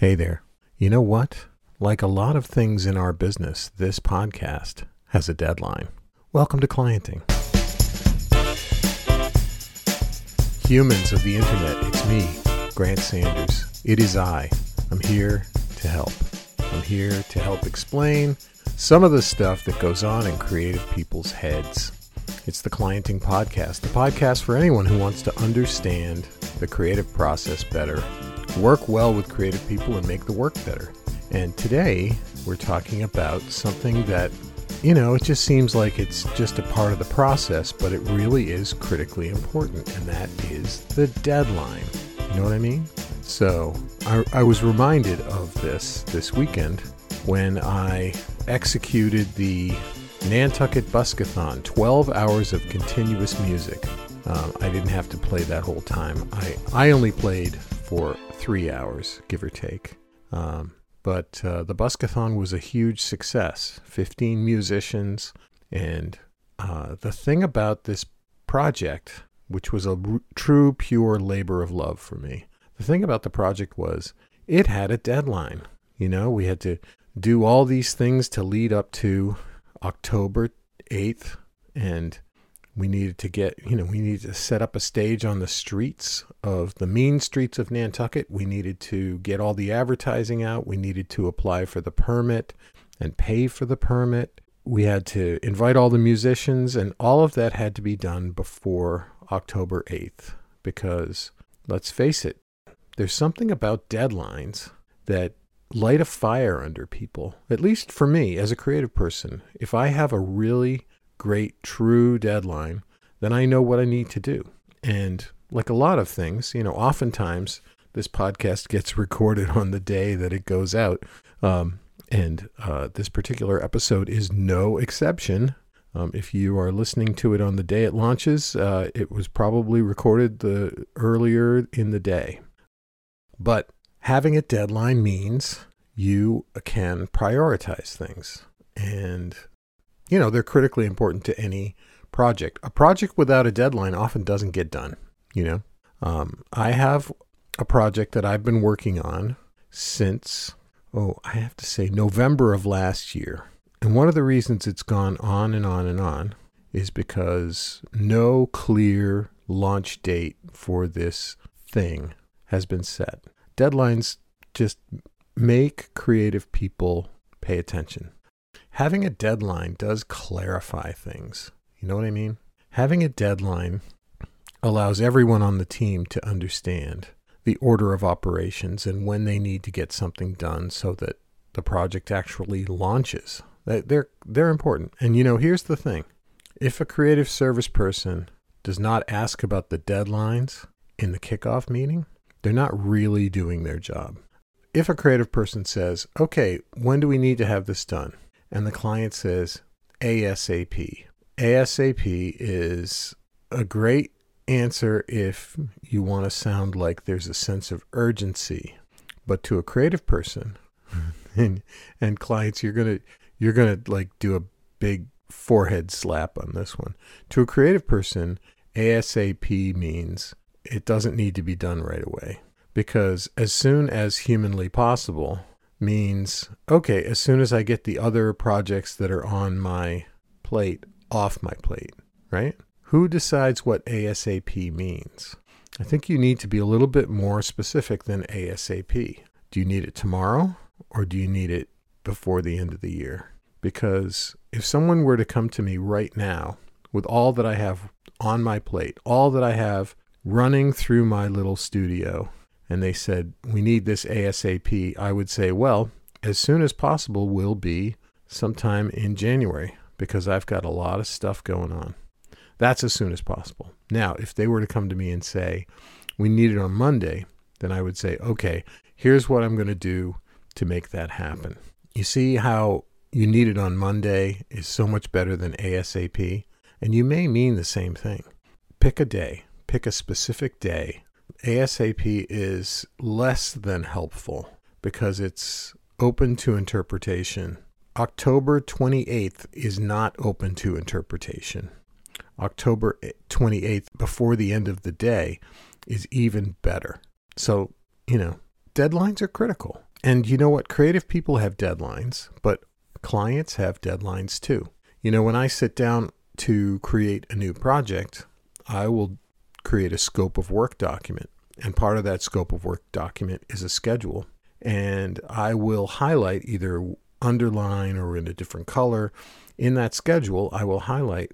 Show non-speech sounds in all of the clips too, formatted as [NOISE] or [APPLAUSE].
Hey there. You know what? Like a lot of things in our business, this podcast has a deadline. Welcome to Clienting. Humans of the internet, it's me, Grant Sanders. It is I. I'm here to help. I'm here to help explain some of the stuff that goes on in creative people's heads. It's the Clienting Podcast, the podcast for anyone who wants to understand the creative process better work well with creative people and make the work better. And today we're talking about something that, you know, it just seems like it's just a part of the process, but it really is critically important, and that is the deadline. You know what I mean? So I, I was reminded of this this weekend when I executed the Nantucket Buskathon 12 hours of continuous music. Um, I didn't have to play that whole time. I, I only played for three hours, give or take. Um, but uh, the Buskathon was a huge success 15 musicians. And uh, the thing about this project, which was a r- true, pure labor of love for me, the thing about the project was it had a deadline. You know, we had to do all these things to lead up to October 8th. And we needed to get, you know, we needed to set up a stage on the streets of the mean streets of Nantucket. We needed to get all the advertising out. We needed to apply for the permit and pay for the permit. We had to invite all the musicians, and all of that had to be done before October 8th because let's face it, there's something about deadlines that light a fire under people. At least for me as a creative person, if I have a really great, true deadline, then I know what I need to do. And like a lot of things, you know, oftentimes this podcast gets [LAUGHS] recorded on the day that it goes out. Um, and uh, this particular episode is no exception. Um, if you are listening to it on the day it launches, uh, it was probably recorded the earlier in the day. But having a deadline means you can prioritize things. And you know, they're critically important to any project. A project without a deadline often doesn't get done, you know. Um, I have a project that I've been working on since, oh, I have to say, November of last year. And one of the reasons it's gone on and on and on is because no clear launch date for this thing has been set. Deadlines just make creative people pay attention having a deadline does clarify things. You know what I mean? Having a deadline allows everyone on the team to understand the order of operations and when they need to get something done so that the project actually launches. They're they're important. And you know, here's the thing. If a creative service person does not ask about the deadlines in the kickoff meeting, they're not really doing their job. If a creative person says, "Okay, when do we need to have this done?" And the client says ASAP. ASAP is a great answer if you want to sound like there's a sense of urgency. But to a creative person [LAUGHS] and, and clients, you're gonna you're gonna like do a big forehead slap on this one. To a creative person, ASAP means it doesn't need to be done right away. Because as soon as humanly possible, means okay, as soon as I get the other projects that are on my plate off my plate, right? Who decides what ASAP means? I think you need to be a little bit more specific than ASAP. Do you need it tomorrow or do you need it before the end of the year? Because if someone were to come to me right now with all that I have on my plate, all that I have running through my little studio, and they said, We need this ASAP, I would say, Well, as soon as possible will be sometime in January because I've got a lot of stuff going on. That's as soon as possible. Now, if they were to come to me and say, We need it on Monday, then I would say, Okay, here's what I'm going to do to make that happen. You see how you need it on Monday is so much better than ASAP? And you may mean the same thing. Pick a day, pick a specific day ASAP is less than helpful because it's open to interpretation. October 28th is not open to interpretation. October 28th, before the end of the day, is even better. So, you know, deadlines are critical. And you know what? Creative people have deadlines, but clients have deadlines too. You know, when I sit down to create a new project, I will create a scope of work document. And part of that scope of work document is a schedule. And I will highlight either underline or in a different color. In that schedule, I will highlight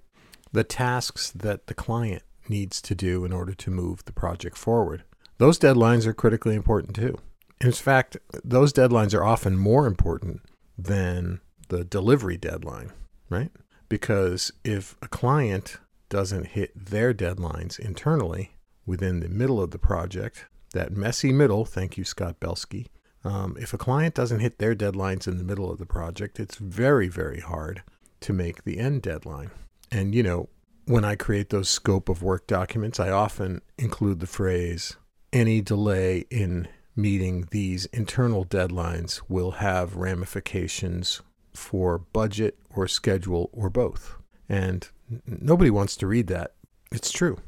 the tasks that the client needs to do in order to move the project forward. Those deadlines are critically important too. In fact, those deadlines are often more important than the delivery deadline, right? Because if a client doesn't hit their deadlines internally within the middle of the project, that messy middle, thank you, Scott Belsky. Um, if a client doesn't hit their deadlines in the middle of the project, it's very, very hard to make the end deadline. And, you know, when I create those scope of work documents, I often include the phrase any delay in meeting these internal deadlines will have ramifications for budget or schedule or both. And nobody wants to read that. It's true.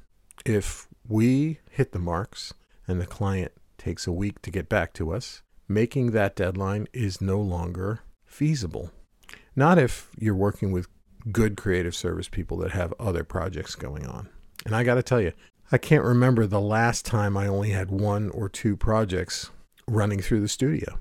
If we hit the marks and the client takes a week to get back to us, making that deadline is no longer feasible. Not if you're working with good creative service people that have other projects going on. And I got to tell you, I can't remember the last time I only had one or two projects running through the studio.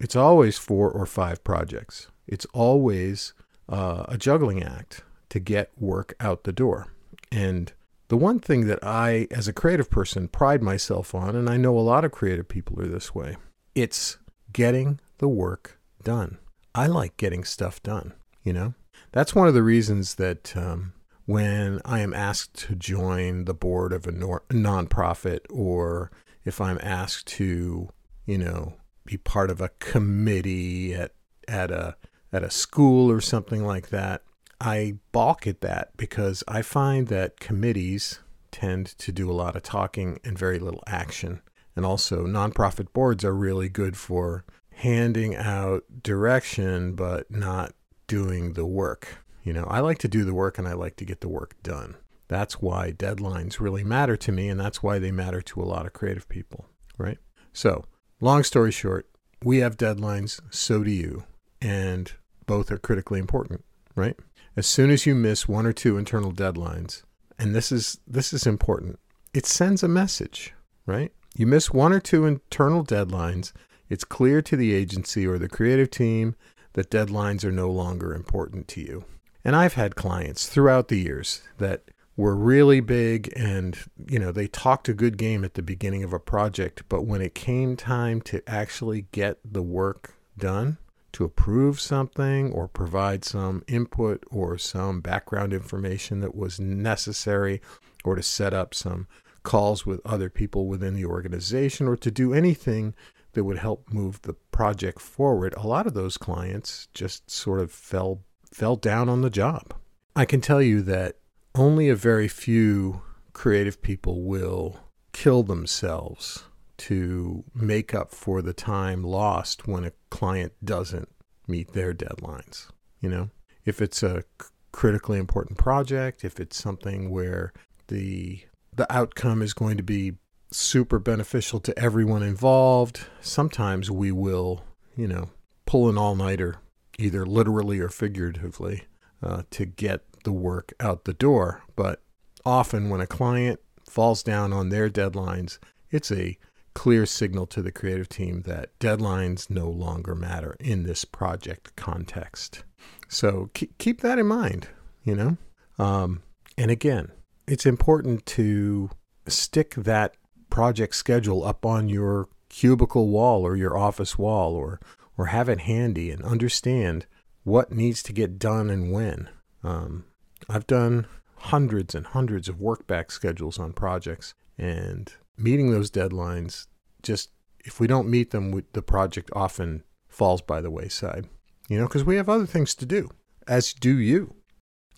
It's always four or five projects. It's always uh, a juggling act to get work out the door. And the one thing that I, as a creative person, pride myself on, and I know a lot of creative people are this way, it's getting the work done. I like getting stuff done, you know? That's one of the reasons that um, when I am asked to join the board of a nor- nonprofit or if I'm asked to, you know, be part of a committee at, at a at a school or something like that, I balk at that because I find that committees tend to do a lot of talking and very little action. And also, nonprofit boards are really good for handing out direction but not doing the work. You know, I like to do the work and I like to get the work done. That's why deadlines really matter to me, and that's why they matter to a lot of creative people, right? So, long story short, we have deadlines, so do you, and both are critically important, right? As soon as you miss one or two internal deadlines, and this is this is important, it sends a message, right? You miss one or two internal deadlines, it's clear to the agency or the creative team that deadlines are no longer important to you. And I've had clients throughout the years that were really big and, you know, they talked a good game at the beginning of a project, but when it came time to actually get the work done, to approve something or provide some input or some background information that was necessary or to set up some calls with other people within the organization or to do anything that would help move the project forward, a lot of those clients just sort of fell fell down on the job. I can tell you that only a very few creative people will kill themselves to make up for the time lost when a client doesn't meet their deadlines. You know, if it's a critically important project, if it's something where the the outcome is going to be super beneficial to everyone involved. Sometimes we will, you know, pull an all nighter, either literally or figuratively, uh, to get the work out the door. But often when a client falls down on their deadlines, it's a clear signal to the creative team that deadlines no longer matter in this project context. So keep, that in mind, you know? Um, and again, it's important to stick that project schedule up on your cubicle wall or your office wall or or have it handy and understand what needs to get done and when. Um, I've done hundreds and hundreds of work back schedules on projects, and meeting those deadlines just if we don't meet them, the project often falls by the wayside. You know, because we have other things to do, as do you.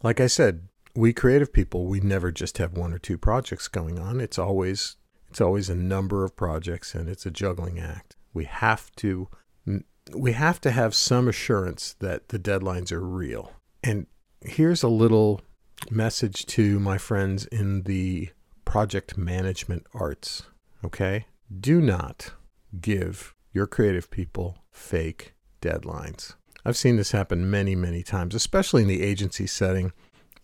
Like I said, we creative people, we never just have one or two projects going on. It's always it's always a number of projects and it's a juggling act. We have to we have to have some assurance that the deadlines are real. And here's a little message to my friends in the project management arts, okay? Do not give your creative people fake deadlines. I've seen this happen many, many times, especially in the agency setting.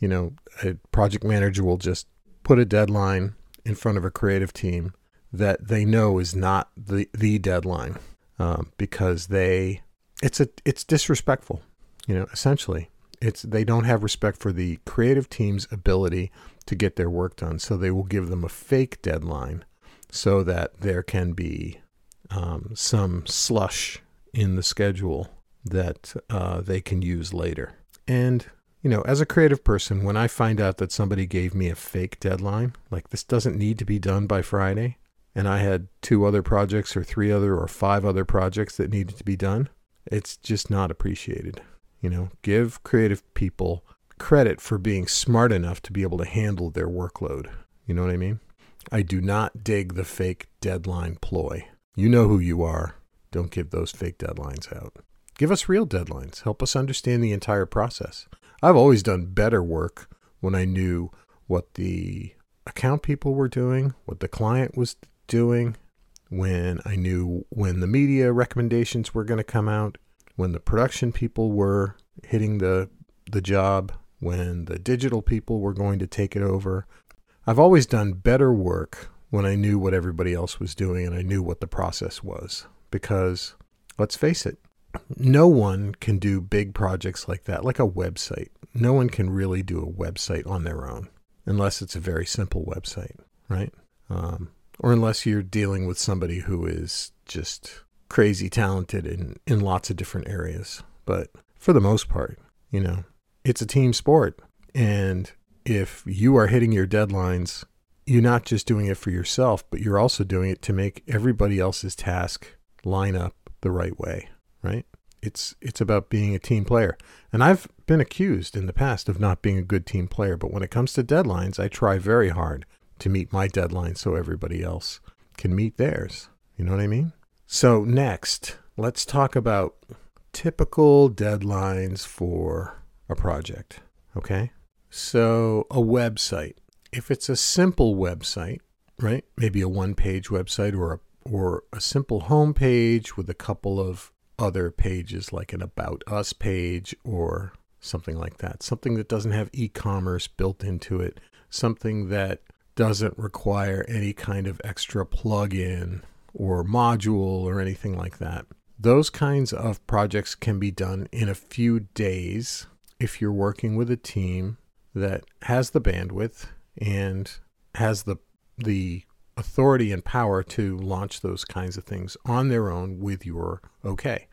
You know, a project manager will just put a deadline in front of a creative team that they know is not the the deadline um, because they it's a it's disrespectful. You know, essentially, it's they don't have respect for the creative team's ability to get their work done, so they will give them a fake deadline so that there can be um, some slush in the schedule that uh, they can use later. And you know, as a creative person, when I find out that somebody gave me a fake deadline, like this doesn't need to be done by Friday, and I had two other projects or three other or five other projects that needed to be done, it's just not appreciated. You know, give creative people credit for being smart enough to be able to handle their workload. You know what I mean? I do not dig the fake deadline ploy. You know who you are. Don't give those fake deadlines out. Give us real deadlines. Help us understand the entire process. I've always done better work when I knew what the account people were doing, what the client was doing, when I knew when the media recommendations were going to come out, when the production people were hitting the the job, when the digital people were going to take it over. I've always done better work when I knew what everybody else was doing and I knew what the process was because let's face it, no one can do big projects like that, like a website. No one can really do a website on their own unless it's a very simple website, right? Um, or unless you're dealing with somebody who is just crazy talented in, in lots of different areas. But for the most part, you know, it's a team sport. And if you are hitting your deadlines, you're not just doing it for yourself, but you're also doing it to make everybody else's task line up the right way right? It's it's about being a team player. And I've been accused in the past of not being a good team player, but when it comes to deadlines, I try very hard to meet my deadline so everybody else can meet theirs. You know what I mean? So next, let's talk about typical deadlines for a project, okay? So a website. If it's a simple website, right? Maybe a one-page website or a or a simple home page with a couple of other pages like an About Us page or something like that. Something that doesn't have e commerce built into it. Something that doesn't require any kind of extra plug-in or module or anything like that. Those kinds of projects can be done in a few days if you're working with a team that has the bandwidth and has the the authority and power to launch those kinds of things on their own with your okay.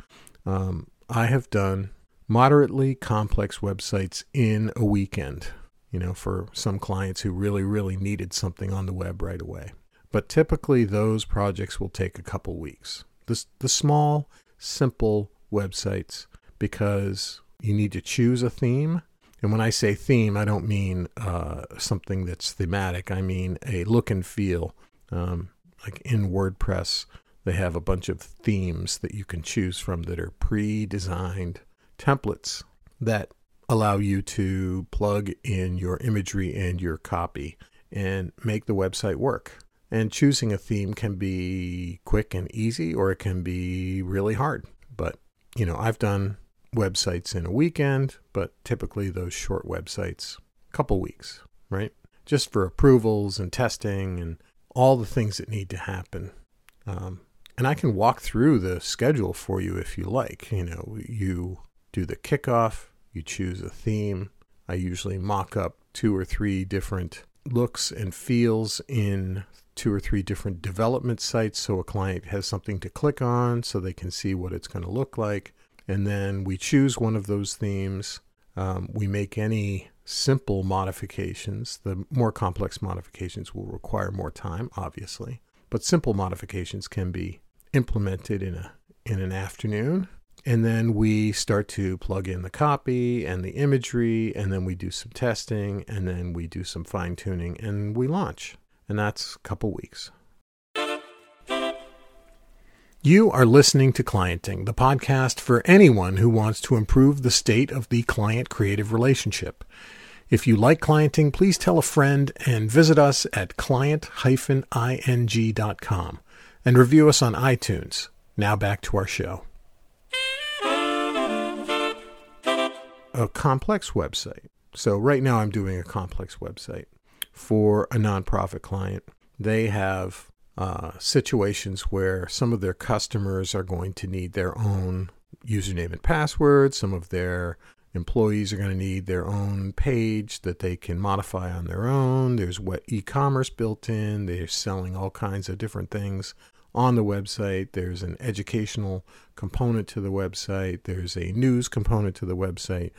Um, I have done moderately complex websites in a weekend, you know, for some clients who really, really needed something on the web right away. But typically, those projects will take a couple weeks. The, the small, simple websites, because you need to choose a theme and when I say theme, I don't mean uh, something that's thematic. I mean a look and feel um, like in WordPress, they have a bunch of themes that you can choose from that are pre designed templates that allow you to plug in your imagery and your copy and make the website work. And choosing a theme can be quick and easy, or it can be really hard. But, you know, I've done websites in a weekend, but typically those short websites, a couple weeks, right? Just for approvals and testing and all the things that need to happen. Um, and I can walk through the schedule for you if you like. You know, you do the kickoff, you choose a theme. I usually mock up two or three different looks and feels in two or three different development sites so a client has something to click on so they can see what it's going to look like. And then we choose one of those themes. Um, we make any simple modifications. The more complex modifications will require more time, obviously, but simple modifications can be implemented in a in an afternoon. And then we start to plug in the copy and the imagery, and then we do some testing, and then we do some fine tuning, and we launch. And that's a couple weeks. You are listening to Clienting, the podcast for anyone who wants to improve the state of the client creative relationship. If you like clienting, please tell a friend and visit us at client-ing.com and review us on iTunes. Now back to our show. A complex website. So, right now, I'm doing a complex website for a nonprofit client. They have uh, situations where some of their customers are going to need their own username and password. Some of their employees are going to need their own page that they can modify on their own. There's what e-commerce built in. They're selling all kinds of different things on the website. There's an educational component to the website. There's a news component to the website.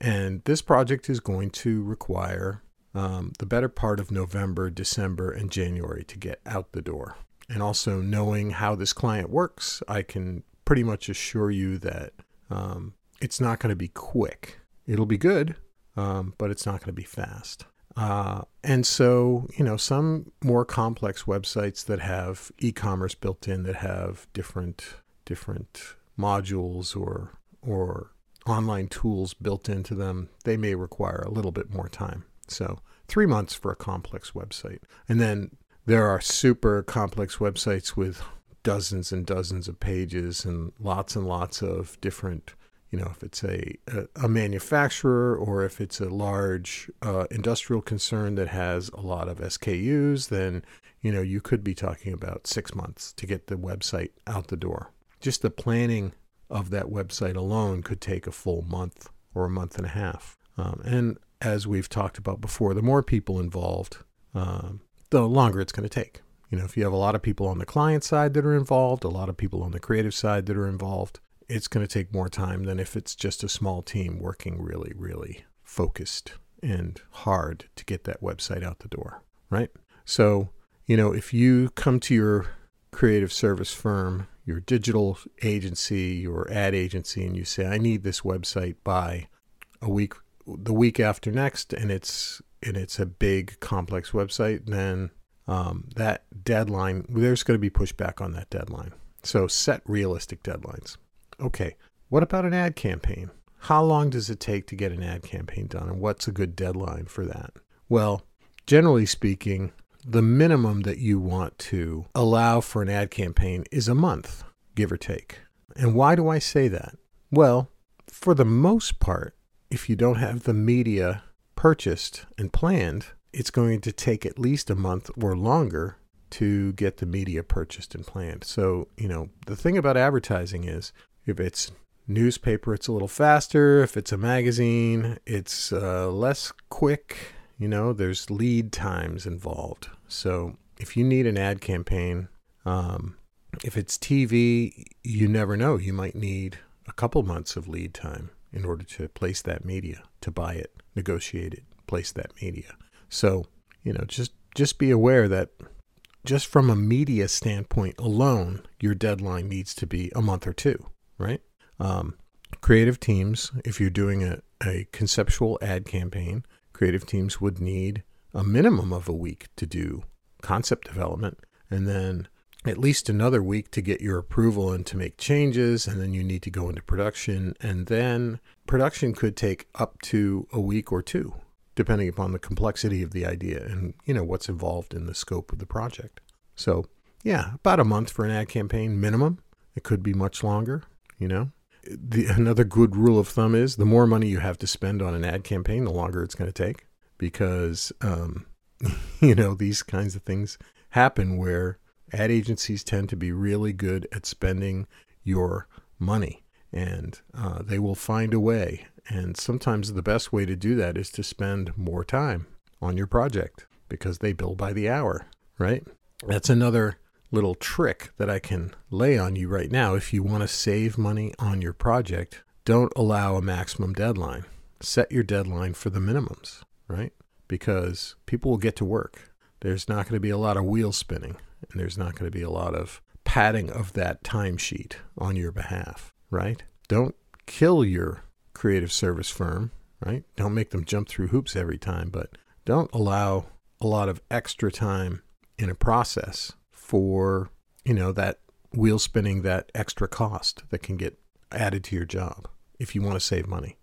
And this project is going to require um, the better part of November, December, and January to get out the door. And also knowing how this client works, I can pretty much assure you that um, it's not going to be quick. It'll be good, um, but it's not going to be fast. Uh, and so, you know, some more complex websites that have e-commerce built in, that have different different modules or or online tools built into them, they may require a little bit more time. So three months for a complex website. And then there are super complex websites with dozens and dozens of pages and lots and lots of different you know if it's a a, manufacturer or if it's a large uh, industrial concern that has a lot of SKUs then you know you could be talking about 6 months to get the website out the door. Just the planning of that website alone could take a full month or a month and a half. Um, and as we've talked about before, the more people involved, um, the longer it's going to take. You know, if you have a lot of people on the client side that are involved, a lot of people on the creative side that are involved, it's going to take more time than if it's just a small team working really, really focused and hard to get that website out the door, right? So, you know, if you come to your creative service firm, your digital agency, your ad agency, and you say, I need this website by a week the week after next and it's and it's a big complex website, then um, that deadline there's going to be pushback on that deadline. So set realistic deadlines. Okay, what about an ad campaign? How long does it take to get an ad campaign done, and what's a good deadline for that? Well, generally speaking, the minimum that you want to allow for an ad campaign is a month, give or take. And why do I say that? Well, for the most part, if you don't have the media purchased and planned, it's going to take at least a month or longer to get the media purchased and planned. So, you know, the thing about advertising is if it's newspaper, it's a little faster. If it's a magazine, it's uh, less quick. You know, there's lead times involved. So, if you need an ad campaign, um, if it's TV, you never know. You might need a couple months of lead time in order to place that media, to buy it, negotiate it, place that media. So, you know, just just be aware that just from a media standpoint alone, your deadline needs to be a month or two, right? Um, creative teams, if you're doing a, a conceptual ad campaign, creative teams would need a minimum of a week to do concept development. And then at least another week to get your approval and to make changes and then you need to go into production and then production could take up to a week or two depending upon the complexity of the idea and you know what's involved in the scope of the project. So yeah about a month for an ad campaign minimum. It could be much longer you know? The, another good rule of thumb is the more money you have to spend on an ad campaign the longer it's going to take because um, [LAUGHS] you know these kinds of things happen where ad agencies tend to be really good at spending your money and uh, they will find a way. And sometimes the best way to do that is to spend more time on your project because they bill by the hour, right? That's another little trick that I can lay on you right now. If you want to save money on your project, don't allow a maximum deadline. Set your deadline for the minimums, right? Because people will get to work. There's not going to be a lot of wheel spinning and there's not going to be a lot of padding of that timesheet on your behalf, right? Don't kill your creative service firm, right? Don't make them jump through hoops every time, but don't allow a lot of extra time in a process for, you know, that wheel spinning, that extra cost that can get added to your job if you want to save money.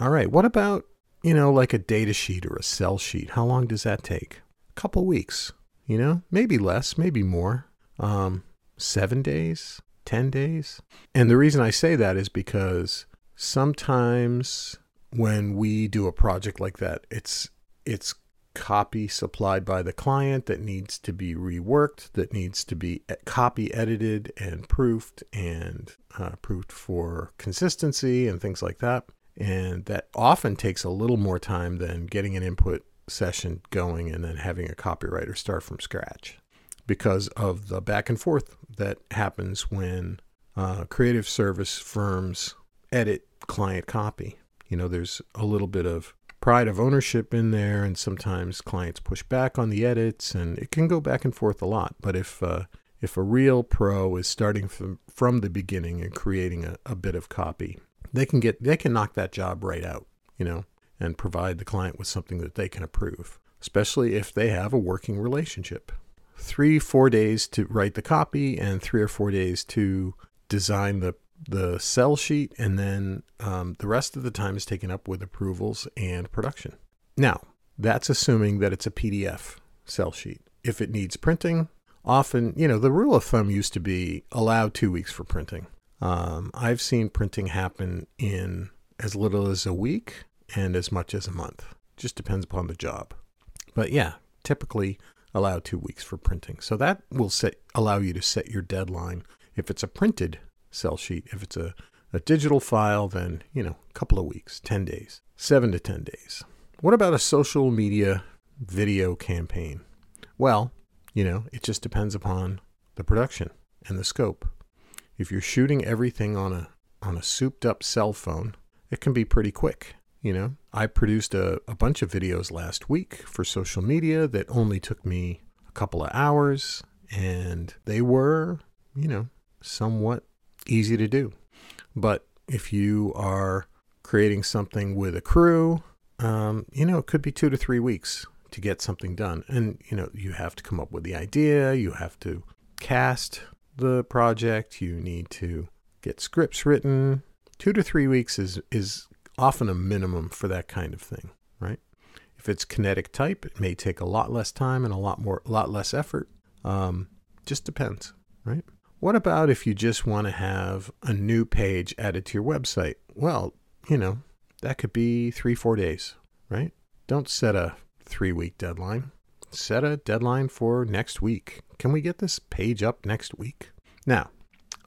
All right, what about, you know, like a data sheet or a sell sheet? How long does that take? A couple weeks, you know, maybe less, maybe more. Um, seven days, 10 days. And the reason I say that is because sometimes when we do a project like that, it's it's copy supplied by the client that needs to be reworked, that needs to be copy edited and proofed and uh, proofed for consistency and things like that. And that often takes a little more time than getting an input session going and then having a copywriter start from scratch because of the back and forth that happens when uh, creative service firms edit client copy. You know, there's a little bit of pride of ownership in there, and sometimes clients push back on the edits, and it can go back and forth a lot. But if uh, if a real pro is starting from from the beginning and creating a, a bit of copy, they can get they can knock that job right out, you know, and provide the client with something that they can approve, especially if they have a working relationship. Three, four days to write the copy, and three or four days to design the the sell sheet, and then um, the rest of the time is taken up with approvals and production. Now, that's assuming that it's a PDF sell sheet. If it needs printing, often, you know, the rule of thumb used to be allow two weeks for printing. Um, I've seen printing happen in as little as a week and as much as a month. Just depends upon the job. But yeah, typically allow two weeks for printing. So that will set allow you to set your deadline. If it's a printed sell sheet. If it's a, a digital file, then, you know, a couple of weeks, 10 days, seven to 10 days. What about a social media video campaign? Well, you know, it just depends upon the production and the scope. If you're shooting everything on a on a souped up cell phone, it can be pretty quick. You know, I produced a, a bunch of videos last week for social media that only took me a couple of hours, and they were, you know, somewhat easy to do. But if you are creating something with a crew, um, you know, it could be two to three weeks to get something done. And, you know, you have to come up with the idea, you have to cast the project, you need to get scripts written. Two to three weeks is, is often a minimum for that kind of thing, right? If it's kinetic type, it may take a lot less time and a lot more, a lot less effort. Um, just depends, right? What about if you just want to have a new page added to your website? Well, you know, that could be three, four days, right? Don't set a three week deadline. Set a deadline for next week. Can we get this page up next week? Now,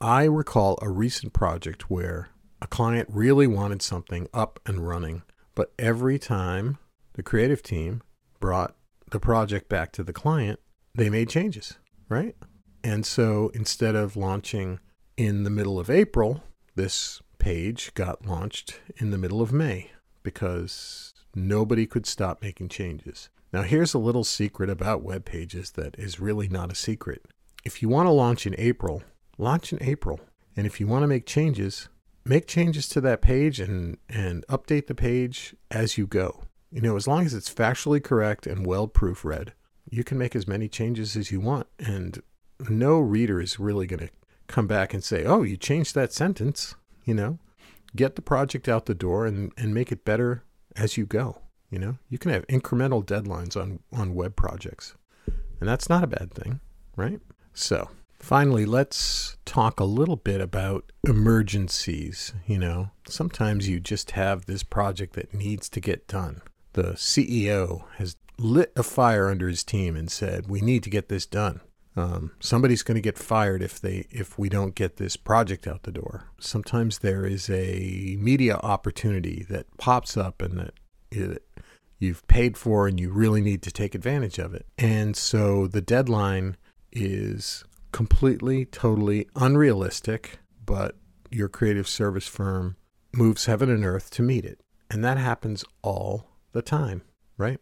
I recall a recent project where a client really wanted something up and running, but every time the creative team brought the project back to the client, they made changes, right? And so instead of launching in the middle of April, this page got launched in the middle of May because nobody could stop making changes. Now, here's a little secret about web pages that is really not a secret. If you want to launch in April, launch in April. And if you want to make changes, make changes to that page and, and update the page as you go. You know, as long as it's factually correct and well proofread, you can make as many changes as you want. And no reader is really going to come back and say, oh, you changed that sentence. You know, get the project out the door and, and make it better as you go. You know, you can have incremental deadlines on, on web projects, and that's not a bad thing, right? So, finally, let's talk a little bit about emergencies. You know, sometimes you just have this project that needs to get done. The CEO has lit a fire under his team and said, We need to get this done. Um, somebody's going to get fired if they if we don't get this project out the door. Sometimes there is a media opportunity that pops up and that it, you've paid for and you really need to take advantage of it. And so the deadline is completely, totally unrealistic, but your creative service firm moves heaven and earth to meet it. And that happens all the time, right?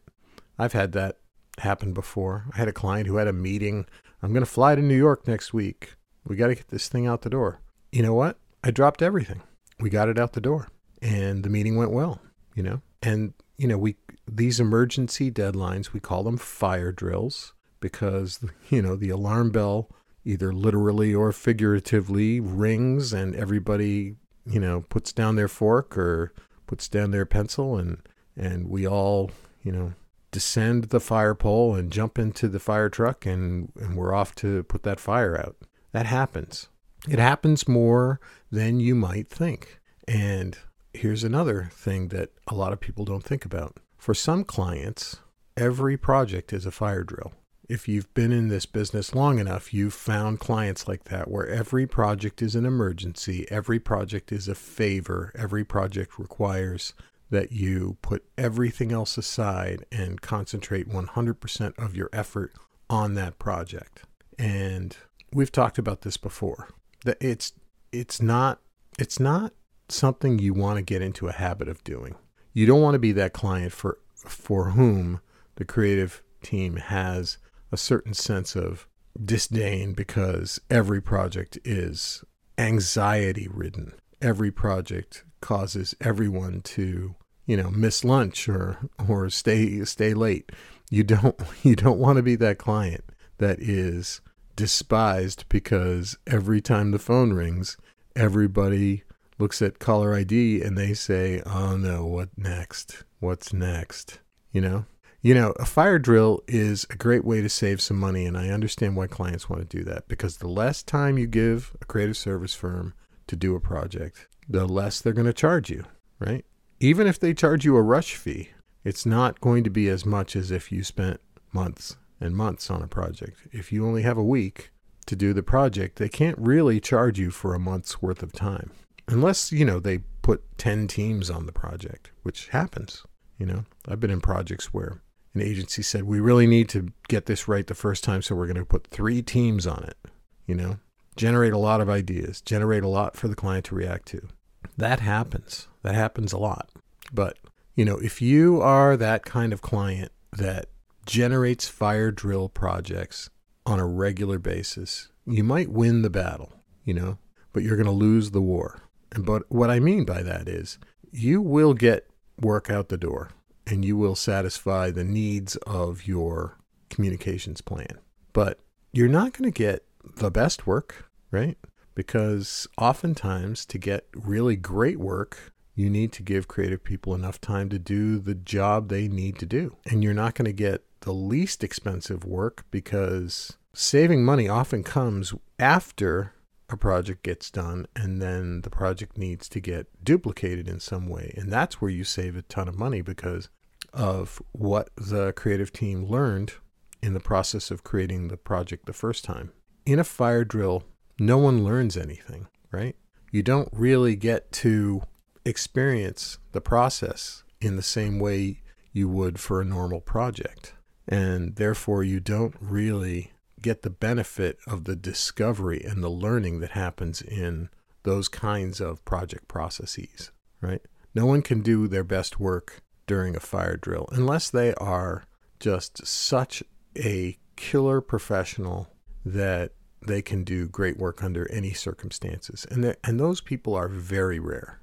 I've had that happen before. I had a client who had a meeting I'm going to fly to New York next week. We got to get this thing out the door. You know what? I dropped everything. We got it out the door and the meeting went well, you know? And, you know, we, these emergency deadlines, we call them fire drills because, [LAUGHS] you know, the alarm bell either literally or figuratively rings and everybody, you know, puts down their fork or puts down their pencil and, and we all, you know, descend the fire pole and jump into the fire truck and, and we're off to put that fire out. That happens, It happens more than you might think. And here's another thing that a lot of people don't think about. For some clients, every project is a fire drill. If you've been in this business long enough, you've found clients like that where every project is an emergency, every project is a favor, every project requires that you put everything else aside and concentrate 100% of your effort on that project. And we've talked about this before. That it's it's not it's not something you want to get into a habit of doing. You don't want to be that client for for whom the creative team has a certain sense of disdain because every project is anxiety ridden. Every project causes everyone to, you know, miss lunch or or stay stay late. You don't [LAUGHS] you don't want to be that client that is despised because every time the phone rings, everybody looks at caller ID and they say, "Oh no, what next? What's next?" You know? You know, a fire drill is a great way to save some money and I understand why clients want to do that because the less time you give a creative service firm to do a project, the less they're going to charge you, right? Even if they charge you a rush fee, it's not going to be as much as if you spent months and months on a project. If you only have a week to do the project, they can't really charge you for a month's worth of time. Unless, you know, they put 10 teams on the project, which happens. You know, I've been in projects where an agency said, we really need to get this right the first time, so we're going to put three teams on it. You know, generate a lot of ideas, generate a lot for the client to react to. That happens. That happens a lot. But, you know, if you are that kind of client that generates fire drill projects on a regular basis, you might win the battle, you know, but you're going to lose the war. And but what I mean by that is you will get work out the door and you will satisfy the needs of your communications plan. But you're not going to get the best work, right? Because oftentimes to get really great work, you need to give creative people enough time to do the job they need to do. And you're not going to get the least expensive work because saving money often comes after a project gets done and then the project needs to get duplicated in some way. And that's where you save a ton of money because of what the creative team learned in the process of creating the project the first time. In a fire drill, no one learns anything, right? You don't really get to experience the process in the same way you would for a normal project. And therefore, you don't really get the benefit of the discovery and the learning that happens in those kinds of project processes, right? No one can do their best work during a fire drill unless they are just such a killer professional that they can do great work under any circumstances. And and those people are very rare.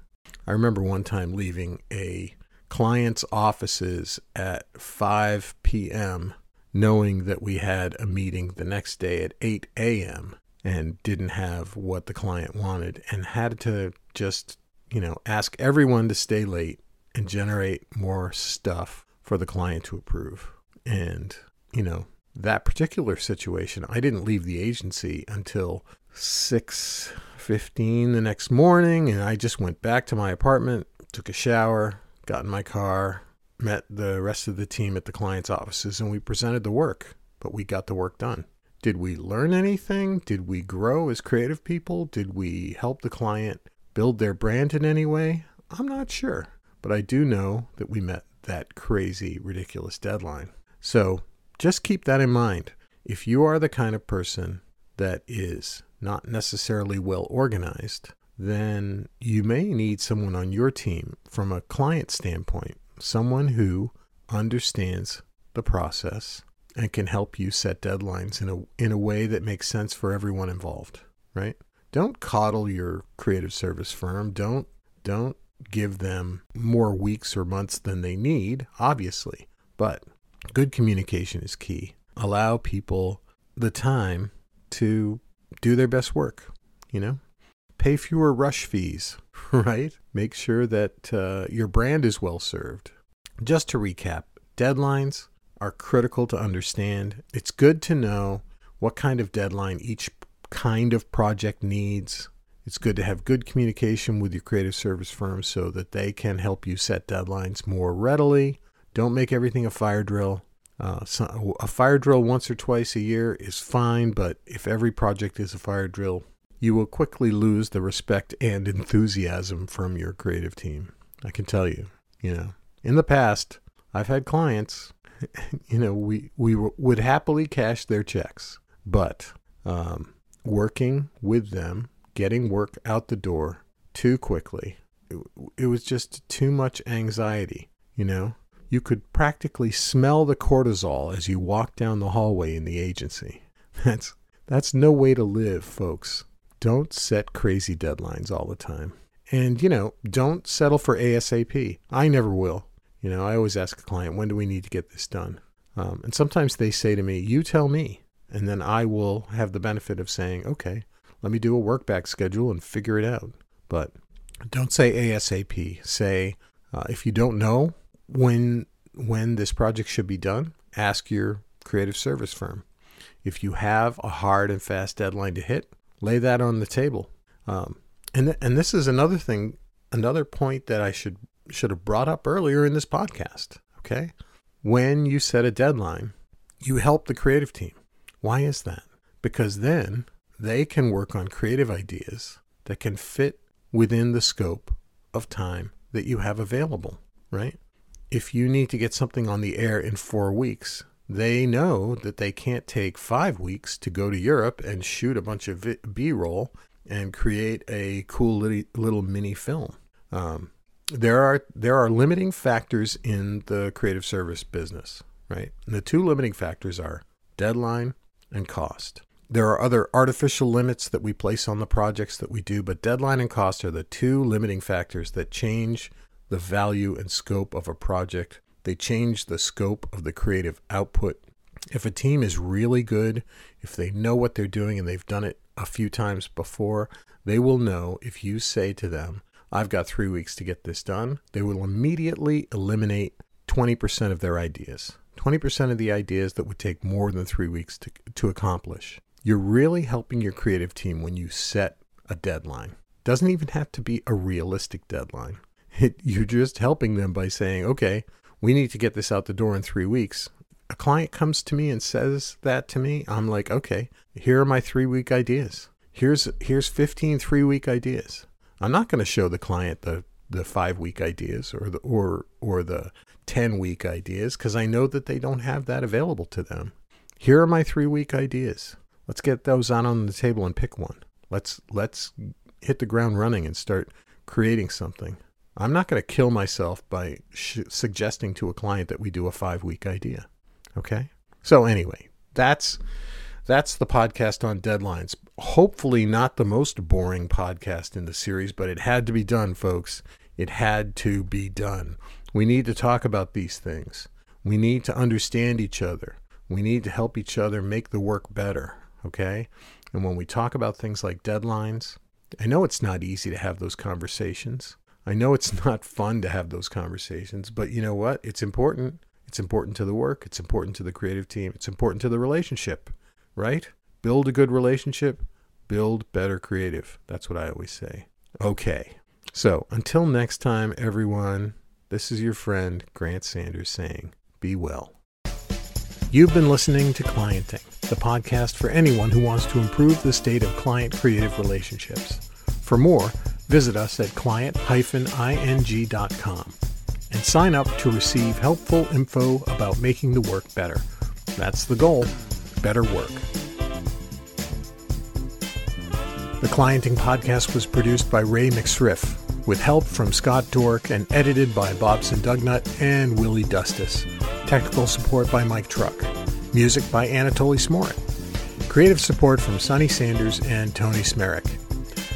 I remember one time leaving a client's offices at 5 p.m knowing that we had a meeting the next day at 8 a.m. and didn't have what the client wanted and had to just, you know, ask everyone to stay late and generate more stuff for the client to approve. And, you know, that particular situation, I didn't leave the agency until 6:15 the next morning and I just went back to my apartment, took a shower, got in my car, met the rest of the team at the client's offices and we presented the work, but we got the work done. Did we learn anything? Did we grow as creative people? Did we help the client build their brand in any way? I'm not sure, but I do know that we met that crazy, ridiculous deadline. So just keep that in mind. If you are the kind of person that is not necessarily well organized, then you may need someone on your team from a client standpoint someone who understands the process and can help you set deadlines in a in a way that makes sense for everyone involved, right? Don't coddle your creative service firm. Don't don't give them more weeks or months than they need, obviously. But good communication is key. Allow people the time to do their best work, you know? Pay fewer rush fees, [LAUGHS] right? Make sure that uh, your brand is well served. Just to recap, deadlines are critical to understand. It's good to know what kind of deadline each kind of project needs. It's good to have good communication with your creative service firm so that they can help you set deadlines more readily. Don't make everything a fire drill. Uh, so a fire drill once or twice a year is fine, but if every project is a fire drill, you will quickly lose the respect and enthusiasm from your creative team. I can tell you, you know, in the past, I've had clients, [LAUGHS] you know, we, we would happily cash their checks, but um, working with them, getting work out the door too quickly, it, it was just too much anxiety, you know? You could practically smell the cortisol as you walk down the hallway in the agency. [LAUGHS] That's that's no way to live, folks. Don't set crazy deadlines all the time. And, you know, don't settle for ASAP. I never will. You know, I always ask a client, when do we need to get this done? Um, and sometimes they say to me, you tell me. And then I will have the benefit of saying, okay, let me do a work back schedule and figure it out. But don't say ASAP. Say, uh, if you don't know, when when this project should be done, ask your creative service firm. If you have a hard and fast deadline to hit, lay that on the table. Um, and th- and this is another thing, another point that I should should have brought up earlier in this podcast. Okay, when you set a deadline, you help the creative team. Why is that? Because then they can work on creative ideas that can fit within the scope of time that you have available, right? if you need to get something on the air in four weeks, they know that they can't take five weeks to go to Europe and shoot a bunch of B roll and create a cool little, mini film. Um, there are there are limiting factors in the creative service business, right? And the two limiting factors are deadline and cost. There are other artificial limits that we place on the projects that we do, but deadline and cost are the two limiting factors that change the value and scope of a project. They change the scope of the creative output. If a team is really good, if they know what they're doing and they've done it a few times before, they will know if you say to them, I've got three weeks to get this done, they will immediately eliminate 20% of their ideas. 20% of the ideas that would take more than three weeks to, to accomplish. You're really helping your creative team when you set a deadline. Doesn't even have to be a realistic deadline. It, you're just helping them by saying, okay, we need to get this out the door in three weeks. A client comes to me and says that to me. I'm like, okay, here are my three week ideas. Here's here's 15 three week ideas. I'm not going to show the client the the five week ideas or the or or the 10 week ideas because I know that they don't have that available to them. Here are my three week ideas. Let's get those out on the table and pick one. Let's let's hit the ground running and start creating something. I'm not going to kill myself by sh- suggesting to a client that we do a five week idea. Okay. So anyway, that's that's the podcast on deadlines. Hopefully, not the most boring podcast in the series, but it had to be done, folks. It had to be done. We need to talk about these things. We need to understand each other. We need to help each other make the work better. Okay. And when we talk about things like deadlines, I know it's not easy to have those conversations. I know it's [LAUGHS] not fun to have those conversations, but you know what? It's important. It's important to the work. It's important to the creative team. It's important to the relationship, right? Build a good relationship, build better creative. That's what I always say. Okay. So until next time, everyone, this is your friend Grant Sanders saying, be well. You've been listening to Clienting, the podcast for anyone who wants to improve the state of client creative relationships. For more, visit us at client-ing.com and sign up to receive helpful info about making the work better. That's the goal better work. The Clienting podcast was produced by Rey McSriff with help from Scott Dork and edited by Bobson Dugnutt and Willie Dustice. Technical support by Mike Truk. Music by Anatoly Smorin. Creative support from Sonny Sanders and Tony Smehrik.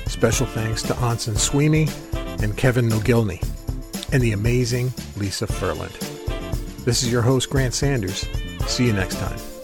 Special thanks to Anson Sweeney and Kevin Nogilny and the amazing Lisa Furland. This is your host, Grant Sanders. See you next time.